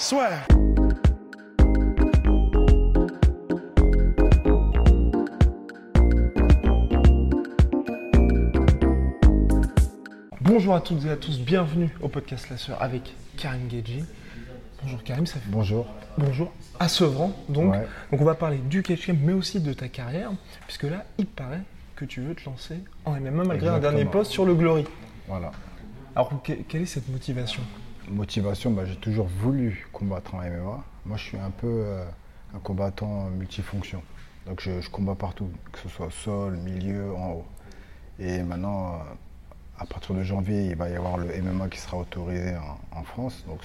Soit. Bonjour à toutes et à tous, bienvenue au podcast La Sœur avec Karim Gedji. Bonjour Karim, ça fait Bonjour. bonjour à Sevran donc. Ouais. Donc on va parler du catch game mais aussi de ta carrière puisque là il paraît que tu veux te lancer en MMA malgré un dernier post sur le Glory. Voilà. Alors que- quelle est cette motivation? Motivation, bah, j'ai toujours voulu combattre en MMA. Moi, je suis un peu euh, un combattant multifonction. Donc, je, je combats partout, que ce soit au sol, milieu, en haut. Et maintenant, euh, à partir de janvier, il va y avoir le MMA qui sera autorisé en, en France. Donc,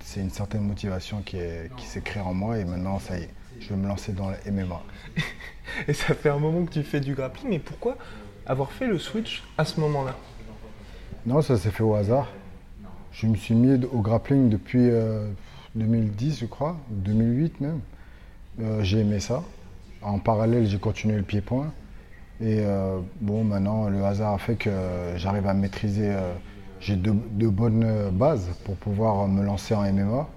c'est, une certaine motivation qui s'est créée en moi. Et maintenant, ça y est, je vais me lancer dans le MMA. Et ça fait un moment que tu fais du grappling mais pourquoi avoir fait le switch à ce moment-là? Non, ça s'est fait au hasard. Je me suis mis au grappling depuis euh, 2010, je crois, ou 2008 même. Euh, j'ai aimé ça. En parallèle, j'ai continué le pied-point. Et euh, bon, maintenant, le hasard a fait que j'arrive à maîtriser. euh, j'ai de, bonnes euh, bases pour pouvoir me lancer en MMA.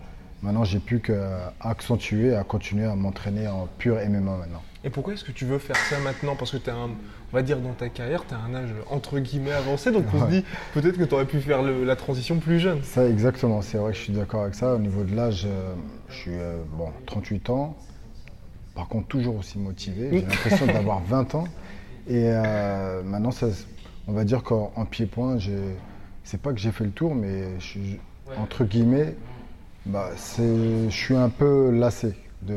Maintenant, j'ai plus qu'à accentuer, à continuer à m'entraîner en pur MMA maintenant. Et pourquoi est-ce que tu veux faire ça maintenant? Parce que tu un, on va dire dans ta carrière, tu as un âge entre guillemets avancé, donc on se dit peut-être que tu aurais pu faire le- la transition plus jeune. Ça, exactement. C'est vrai que je suis d'accord avec ça. Au niveau de l'âge, euh, je suis euh, bon, 38 ans. Par contre, toujours aussi motivé. J'ai l'impression d'avoir 20 ans. Et euh, maintenant, ça, on va dire qu'en en pied-point, c'est pas que j'ai fait le tour, mais je suis, entre guillemets, bah, c'est- je suis un peu lassé de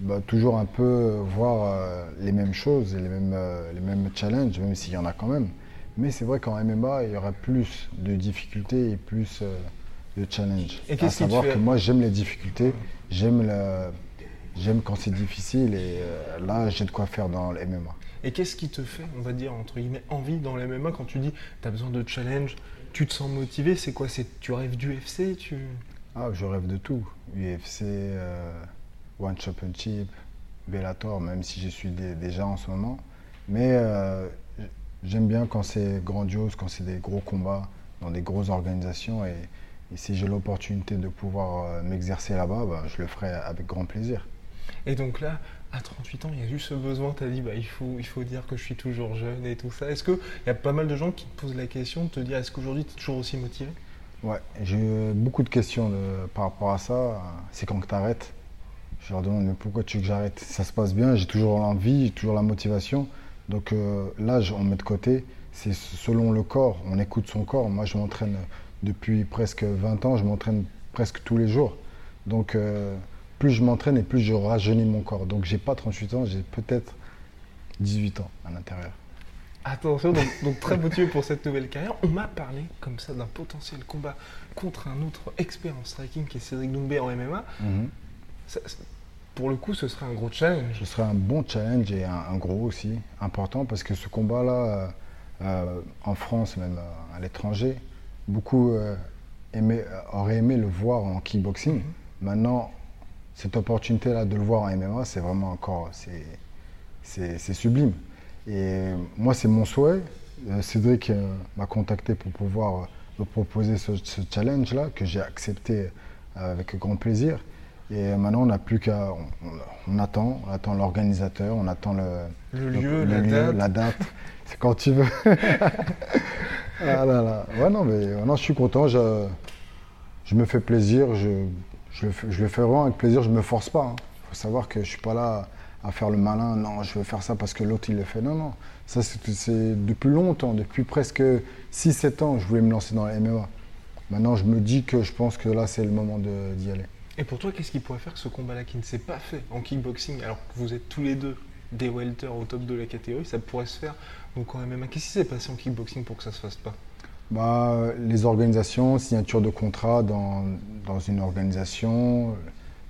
bah, toujours un peu voir euh, les mêmes choses et les mêmes, euh, les mêmes challenges, même s'il y en a quand même. Mais c'est vrai qu'en MMA, il y aura plus de difficultés et plus euh, de challenges. Et à savoir que moi, j'aime les difficultés, j'aime le- j'aime quand c'est difficile et là, j'ai de quoi faire dans le MMA. Et qu'est-ce qui te fait, on va dire, entre guillemets, envie dans les MMA quand tu dis tu as besoin de challenge, tu te sens motivé C'est quoi C'est Tu rêves d'UFC tu... Ah, je rêve de tout. UFC, One Championship, Bellator, même si je suis dé- déjà en ce moment. Mais euh, j'aime bien quand c'est grandiose, quand c'est des gros combats dans des grosses organisations. Et, et si j'ai l'opportunité de pouvoir euh, m'exercer là-bas, bah, je le ferai avec grand plaisir. Et donc là, à 38 ans, il y a eu ce besoin, tu as dit bah, il, faut, il faut dire que je suis toujours jeune et tout ça. Est-ce qu'il y a pas mal de gens qui te posent la question de te dire est-ce qu'aujourd'hui tu es toujours aussi motivé? Ouais, j'ai eu beaucoup de questions de- par rapport à ça. C'est quand que tu arrêtes Je leur demande, mais pourquoi tu veux que j'arrête? Ça se passe bien, j'ai toujours l'envie, j'ai toujours la motivation. Donc euh, l'âge, on met de côté. C'est selon le corps, on écoute son corps. Moi, je m'entraîne depuis presque 20 ans, je m'entraîne presque tous les jours. Donc euh, plus je m'entraîne et plus je rajeunis mon corps. Donc j'ai pas 38 ans, j'ai peut-être 18 ans à l'intérieur. Attention, donc, donc très motivé pour cette nouvelle carrière. On m'a parlé comme ça d'un potentiel combat contre un autre expert en striking qui est Cédric Doumbé en MMA. Ça- ça- pour le coup, ce serait un gros challenge. Ce serait un bon challenge et un, un gros aussi, important, parce que ce combat-là, euh, euh, en France, même euh, à l'étranger, beaucoup euh, aimé- auraient aimé le voir en kickboxing. Maintenant, cette opportunité-là de le voir en MMA, c'est vraiment encore, c'est- sublime. Et moi, c'est mon souhait. Cédric euh, m'a contacté pour pouvoir me proposer ce, ce challenge-là, que j'ai accepté avec grand plaisir. Et maintenant, on n'a plus qu'à. On, attend, on attend l'organisateur, on attend le, Le lieu, la date. la date. C'est quand tu veux. ah là là. Ouais, non, mais maintenant, je suis content. Je, je me fais plaisir. Je, je, le fais, je le fais vraiment avec plaisir. Je ne me force pas. Il faut savoir que je ne suis pas là à faire le malin. Non, je veux faire ça parce que l'autre, il le fait. Non, non. Ça, c'est depuis longtemps. Depuis presque 6-7 ans, je voulais me lancer dans la MMA. Maintenant, je me dis que je pense que là, c'est le moment d'y aller. Et pour toi, qu'est-ce qui pourrait faire que ce combat-là, qui ne s'est pas fait en kickboxing, alors que vous êtes tous les deux des welters au top de la catégorie, ça pourrait se faire donc en MMA Qu'est-ce qui s'est passé en kickboxing pour que ça se fasse pas? Bah, Les organisations, signature de contrat dans, dans une organisation,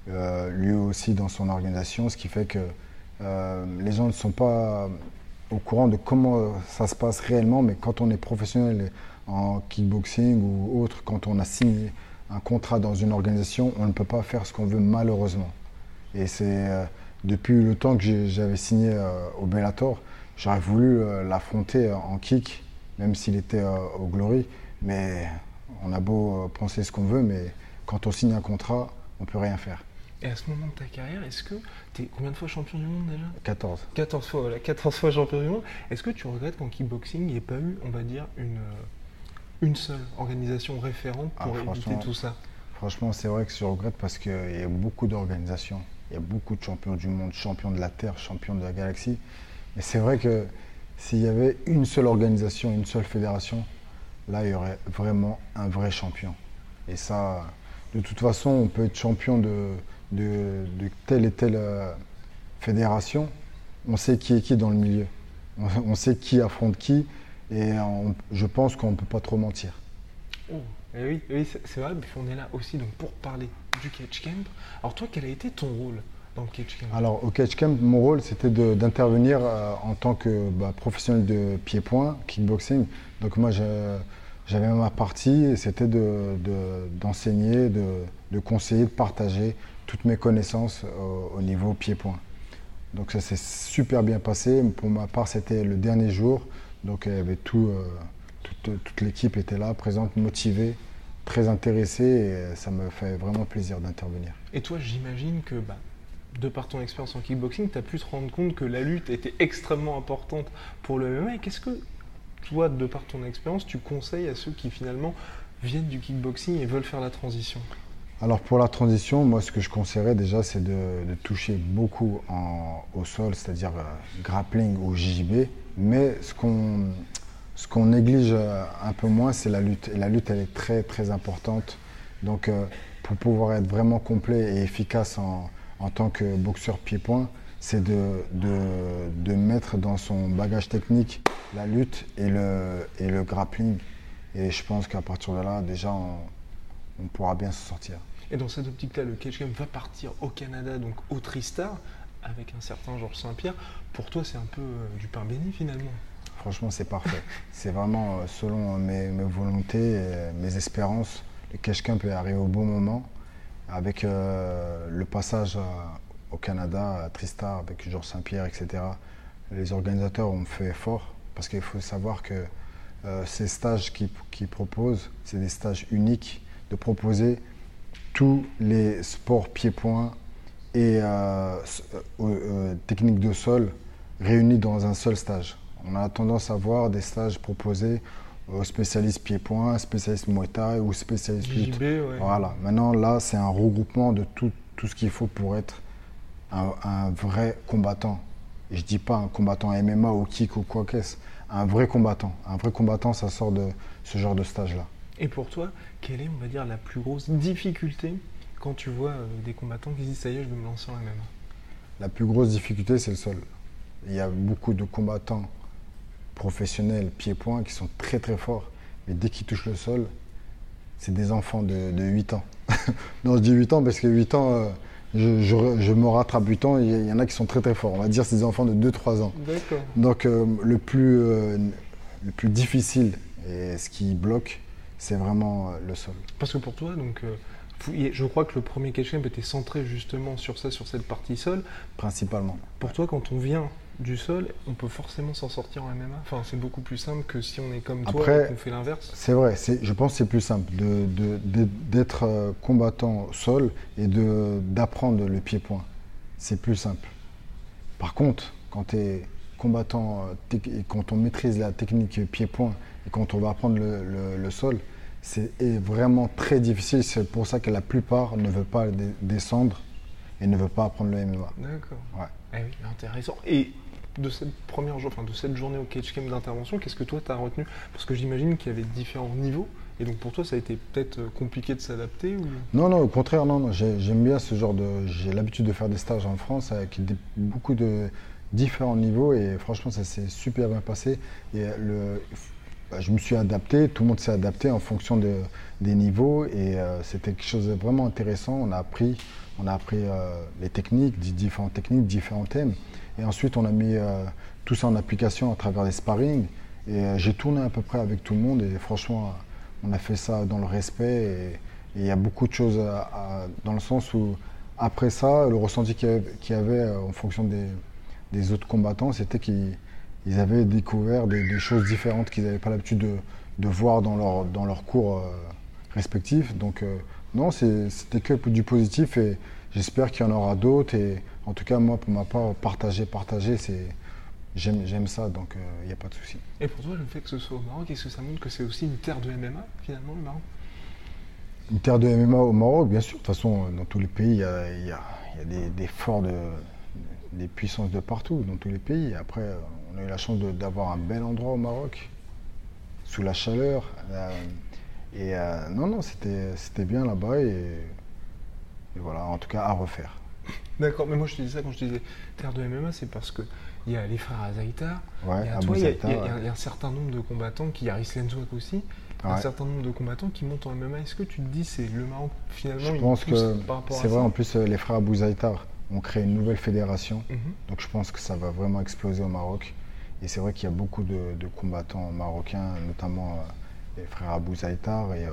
euh, lui aussi dans son organisation, ce qui fait que euh, les gens ne sont pas au courant de comment ça se passe réellement, mais quand on est professionnel en kickboxing ou autre, quand on a signé un contrat dans une organisation, on ne peut pas faire ce qu'on veut malheureusement. Et c'est euh, depuis le temps que j'avais signé euh, au Bellator, j'aurais voulu euh, l'affronter en kick, même s'il était au Glory. Mais on a beau penser ce qu'on veut, mais quand on signe un contrat, on peut rien faire. Et à ce moment de ta carrière, est-ce que tu es combien de fois champion du monde déjà? 14. 14 fois, voilà, 14 fois champion du monde. Est-ce que tu regrettes qu'en kickboxing, il n'y ait pas eu, on va dire, une, une seule organisation référente pour ah, éviter tout ça Franchement, c'est vrai que je regrette parce qu'il y a beaucoup d'organisations. Il y a beaucoup de champions du monde, champions de la Terre, champions de la galaxie. Mais c'est vrai que s'il y avait une seule organisation, une seule fédération, là, il y aurait vraiment un vrai champion. Et ça, de toute façon, on peut être champion de, de, telle et telle euh, fédération. On sait qui est qui dans le milieu. On, sait qui affronte qui. Et je pense qu'on ne peut pas trop mentir. Oh, eh oui, c'est vrai, on est là aussi donc, pour parler du catch camp. Alors toi, quel a été ton rôle dans le catch camp? Alors au catch camp, mon rôle c'était d'intervenir euh, en tant que bah, professionnel de pied-point, kickboxing. Donc moi j'avais ma partie, c'était d'enseigner, de, de, conseiller, de partager toutes mes connaissanmes au niveau pied-point. Donc ça s'est super bien passé. Pour ma part, c'était le dernier jour. Donc il y avait tout, euh, toute, l'équipe était là, présente, motivée, très intéressée. Et ça me fait vraiment plaisir d'intervenir. Et toi, j'imagine que bah, de par ton expérience en kickboxing, tu as pu te rendre compte que la lutte était extrêmement importante pour le MMA. Qu'est-ce que toi, de par ton expérience, tu conseilles à ceux qui finalement viennent du kickboxing et veulent faire la transition? Alors pour la transition, moi ce que je conseillerais déjà c'est de, toucher beaucoup au sol, c'est-à-dire euh, grappling ou JJB, mais ce qu'on ce qu'on néglige euh, un peu moins c'est la lutte. Et la lutte elle est très très importante. Donc euh, pour pouvoir être vraiment complet et efficace en, tant que boxeur pied-point, c'est de, de, mettre dans son bagage technique la lutte et le, et le grappling. Et je pense qu'à partir de là, déjà, on pourra bien se sortir. Et dans cette optique-là, le catch va partir au Canada, donc au Tristar, avec un certain Georges Saint-Pierre. Pour toi, c'est un peu euh, du pain béni finalement. Franchement, c'est parfait. c'est vraiment euh, selon mes, volontés mes espérances. Camp est arrivé au bon moment. Avec euh, le passage au Canada, à Tristar, avec Georges Saint-Pierre, etc., les organisateurs ont fait effort parce qu'il faut savoir que ces stages qu'ils proposent, c'est des stages uniques de proposer tous les sports pieds-points et euh, euh, euh, techniques de sol réunis dans un seul stage. On a tendance à voir des stages proposés aux spécialistes pieds-points, spécialistes Muay Thai ou spécialistes lutte. Voilà. Maintenant, là, c'est un regroupement de tout, tout ce qu'il faut pour être un, vrai combattant. Et je dis pas un combattant MMA ou kick ou quoi qu'est-ce. Un vrai combattant. Un vrai combattant, ça sort de ce genre de stage-là. Et pour toi, quelle est, on va dire, la plus grosse difficulté quand tu vois euh, des combattants qui disent ça y est, je vais me lancer en MMA La plus grosse difficulté, c'est le sol. Il y a beaucoup de combattants professionnels, pieds-points, qui sont très très forts, mais dès qu'ils touchent le sol, c'est des enfants de, 8 ans. non, je dis 8 ans parce que 8 ans, euh, je, me rattrape 8 ans, il y en a qui sont très très forts. On va dire c'est des enfants de 2-3 ans. Donc euh, le, plus, le plus difficile et ce qui bloque, c'est vraiment le sol. Parce que pour toi, donc, je crois que le premier catch était centré justement sur ça, sur cette partie sol. Principalement. Pour toi, quand on vient du sol, on peut forcément s'en sortir en MMA Enfin, c'est beaucoup plus simple que si on est comme toi et qu'on fait l'inverse C'est vrai, je pense que c'est plus simple d'être euh, combattant sol et d'apprendre le pied-point. C'est plus simple. Par contre, quand tu es combattant et quand on maîtrise la technique pied-point et quand on va apprendre le sol, c'est vraiment très difficile. C'est pour ça que la plupart ne veulent pas descendre et ne veulent pas apprendre le MMA. D'accord. Ouais. Eh oui, intéressant. Et de cette première enfin, de cette journée au catch camp d'intervention, qu'est-ce que toi tu as retenu? Parce que j'imagine qu'il y avait différents niveaux. Et donc pour toi, ça a été peut-être euh, compliqué de s'adapter ou... Non, non, au contraire, non, non. J'aime bien ce genre de. J'ai l'habitude de faire des stages en France avec beaucoup de différents niveaux et franchement, ça s'est super bien passé. Et le, bah, je me suis adapté, tout le monde s'est adapté en fonction des niveaux et c'était quelque chose de vraiment intéressant. On a appris, on a appris les techniques, différentes techniques, différents thèmes. Et ensuite, on a mis tout ça en application à travers les sparring. Et j'ai tourné à peu près avec tout le monde et franchement, on a fait ça dans le respect. Et il y a beaucoup de choses dans le sens où, après ça, le ressenti qu'il y, avait euh, en fonction des, autres combattants, c'était qu'ils avaient découvert des, choses différentes qu'ils n'avaient pas l'habitude de, voir dans leur, dans leurs cours euh, respectifs. Donc, euh, non, c'était que du positif et j'espère qu'il y en aura d'autres. Et en tout cas, moi, pour ma part, partager, partager, c'est J'aime ça, donc il n'y a pas de souci. Et pour toi, le fait que ce soit au Maroc, est-ce que ça montre que c'est aussi une terre de MMA, finalement, le Maroc? Une terre de MMA au Maroc, bien sûr. De toute façon, dans tous les pays, il y a, des, forts, de, des puissances de partout, dans tous les pays. Après, on a eu la chance d'avoir un bel endroit au Maroc, sous la chaleur. Euh, et euh, non, non, c'était bien là-bas, et, et voilà, en tout cas, à refaire. D'accord, mais moi je te disais ça quand je disais terre de MMA, c'est parce que il y a les frères Azaïtar, ouais, il y, a un certain nombre de combattants, qui y a Lenzouak aussi, un certain nombre de combattants qui montent en MMA. Est-ce que tu te dis c'est le Maroc finalement Je pense que c'est vrai, en plus euh, les frères Abou ont créé une nouvelle fédération, mhm. donc je pense que ça va vraiment exploser au Maroc. Et c'est vrai qu'il y a beaucoup de, combattants marocains, notamment euh, les frères Abou Zaïtar et euh,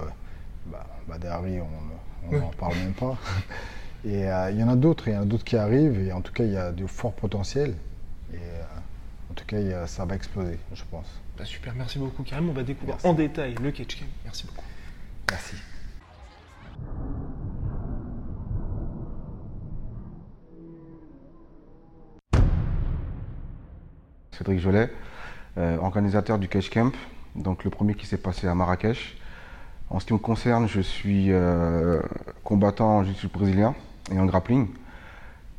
bah, Badari, on n'en parle même pas. Et il y en a d'autres, il y en a d'autres qui arrivent, et en tout cas, il y a de forts potentiels. Et euh, en tout cas, ça va exploser, je pense. Bah, super, merci beaucoup Karim. On va découvrir en détail le catch Merci beaucoup. Merci. Cédric Jolet, euh, organisateur du Catch Camp, donc le premier qui s'est passé à Marrakech. En ce qui me concerne, je suis euh, combattant en jiu brésilien et en grappling.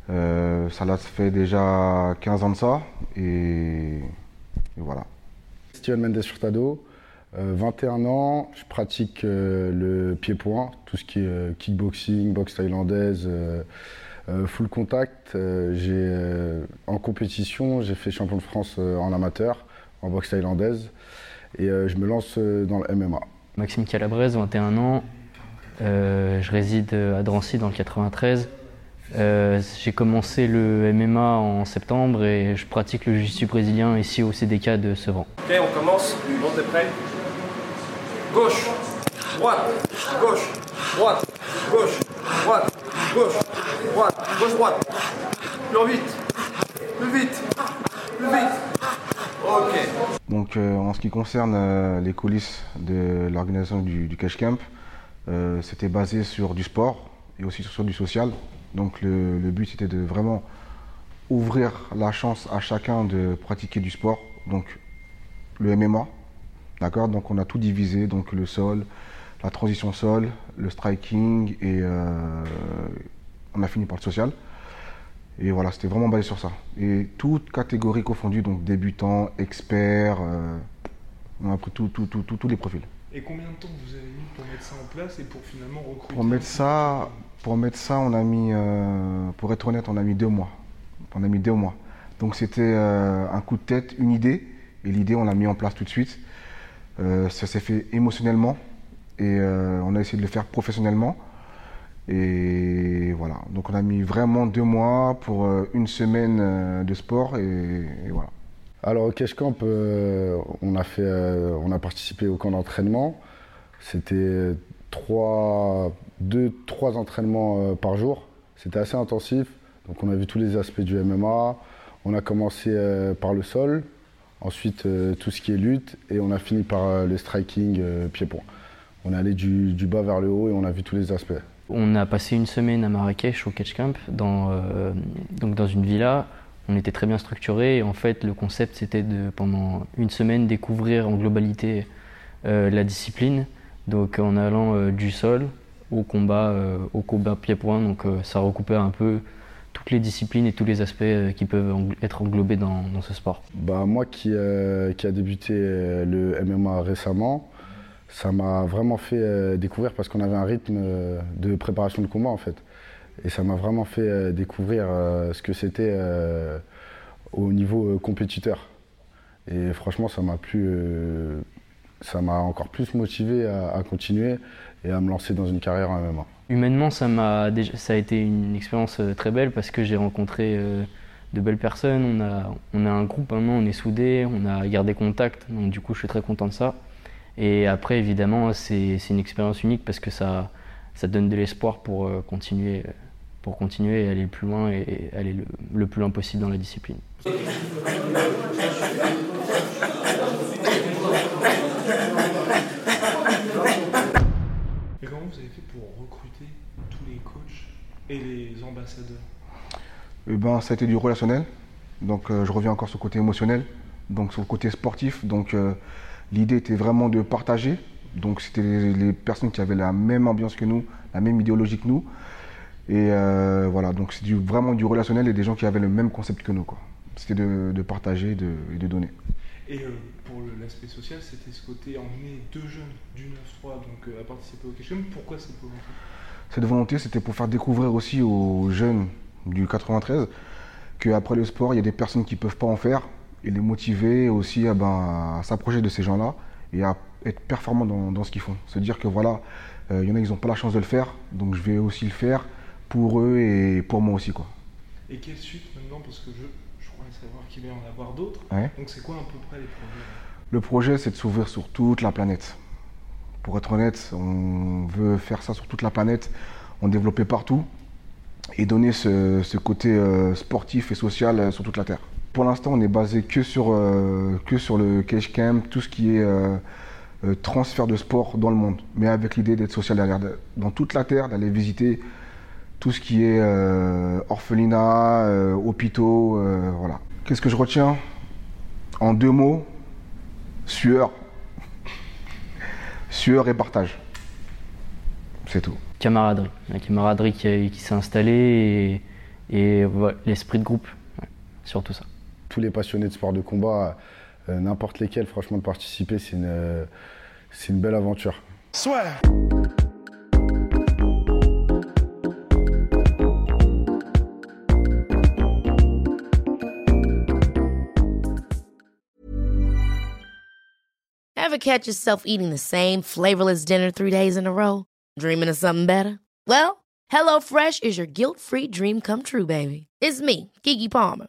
Euh, ça fait déjà 15 ans de ça et, voilà. Steven Mendes Furtado, 21 ans, je pratique euh, le pied-point, tout ce qui est kickboxing, boxe thaïlandaise, full contact. en compétition, j'ai fait champion de France en amateur, en boxe thaïlandaise et je me lance dans le MMA. Maxime Calabrese, 21 ans, je réside à Drancy dans le 93. Euh, j'ai commencé le MMA en septembre et je pratique le jiu-jitsu brésilien ici au CDK de Sevran. Ok, on commence. Bon, t'es prêt Gauche, droite, gauche, droite, gauche, droite, gauche, droite, gauche, droite. Plus vite, plus vite, plus vite. Ok. Donc, euh, en ce qui concerne euh, les coulisses de l'organisation du, Cash Camp, c'était basé sur du sport et aussi sur du social. Donc le, but c'était de vraiment ouvrir la chance à chacun de pratiquer du sport. Donc le MMA, d'accord? Donc on a tout divisé, donc le sol, la transition sol, le striking et euh, on a fini par le social. Et voilà, c'était vraiment basé sur ça. Et toutes catégories confondues, donc débutants, experts, euh, on a pris tous les profils. Et combien de temps vous avez mis pour mettre ça en place et pour finalement recruter Pour mettre ça, pour mettre ça, on a mis, euh, pour être honnête, on a mis deux mois. On a mis deux mois. Donc c'était euh, un coup de tête, une idée, et l'idée on l'a mis en place tout de suite. Ça s'est fait émotionnellement et on a essayé de le faire professionnellement. Et voilà. Donc on a mis vraiment deux mois pour une semaine de sport et, voilà. Alors au Cash Camp, on, a fait, on a participé au camp d'entraînement. C'était trois, deux, trois entraînements euh, par jour. C'était assez intensif. Donc on a vu tous les aspects du MMA. On a commencé euh, par le sol, ensuite euh, tout ce qui est lutte, et on a fini par le striking pied-point. On est allé du, bas vers le haut et on a vu tous les aspects. On a passé une semaine à Marrakech au catch camp, dans, donc dans une villa. On était très bien structuré et en fait le concept c'était de pendant une semaine découvrir en globalité la discipline. Donc en allant du sol au combat, euh, au combat pied-point. Donc euh, ça recoupait un peu toutes les disciplines et tous les aspects euh, qui peuvent être englobés dans, ce sport bah, Moi qui, qui a débuté le MMA récemment, ça m'a vraiment fait découvrir parce qu'on avait un rythme de préparation de combat en fait. Et ça m'a vraiment fait découvrir ce que c'était au niveau compétiteur. Et franchement, ça m'a plu ça m'a encore plus motivé à, continuer et à me lancer dans une carrière en MMA. Humainement, ça, m'a ça a été une expérience euh, très belle parce que j'ai rencontré euh, de belles personnes. On a, on a un groupe maintenant, on est soudés, on a gardé contact. Donc du coup, je suis très content de ça. Et après, évidemment, c'est une expérience unique parce que ça, ça donne de l'espoir pour, euh, continuer, pour continuer et aller plus loin et aller le, plus loin possible dans la discipline. Et comment vous avez fait pour recruter tous les coachs et les ambassadeurs? Eh ben, Ça a été du relationnel. Donc euh, je reviens encore sur le côté émotionnel, donc sur le côté sportif. Donc euh, l'idée était vraiment de partager. Donc c'était les, personnes qui avaient la même ambiance que nous, la même idéologie que nous. Et euh, voilà, donc c'est vraiment du relationnel et des gens qui avaient le même concept que nous. C'était de, partager de, et de donner. Et pour l'aspect social, c'était ce côté emmener deux jeunes du 9-3 donc, à participer au Keshem. Pourquoi cette volonté? Cette volonté, c'était pour faire découvrir aussi aux jeunes du 93, qu'après le sport, il y a des personnes qui ne peuvent pas en faire, et les motiver aussi eh ben, à s'approcher de ces gens-là et à être performants dans, ce qu'ils font. Se dire que voilà, euh, il y en a, ils n'ont pas la chance de le faire, donc je vais aussi le faire pour eux et pour moi aussi. Quoi. Et quelle suite maintenant Parce que je, je crois savoir qu'il va y en avoir d'autres. Donc c'est quoi à peu près les projets? Le projet, c'est de s'ouvrir sur toute la planète. Pour être honnête, on veut faire ça sur toute la planète, on développer partout et donner ce, côté euh, sportif et social euh, sur toute la Terre. Pour l'instant, on n'est basé que sur, euh, que sur le cash camp, tout ce qui est transfert de sport dans le monde, mais avec l'idée d'être social derrière, dans toute la Terre, d'aller visiter tout ce qui est orphelinat, hôpitaux, voilà. Qu'est-ce que je retiens? En deux mots, sueur. sueur et partage. C'est tout camaraderie. La camaraderie qui, s'est installée et, l'esprit de groupe, surtout ça. Tous les passionnés de sport de combat, euh, n'importe lesquels, franchement, de participer, c'est une, c'est une belle aventure. Soit. Ever catch yourself eating the same flavorless dinner three days in a row? Dreaming of something better? Well, HelloFresh is your guilt-free dream come true, baby. It's me, Kiki Palmer.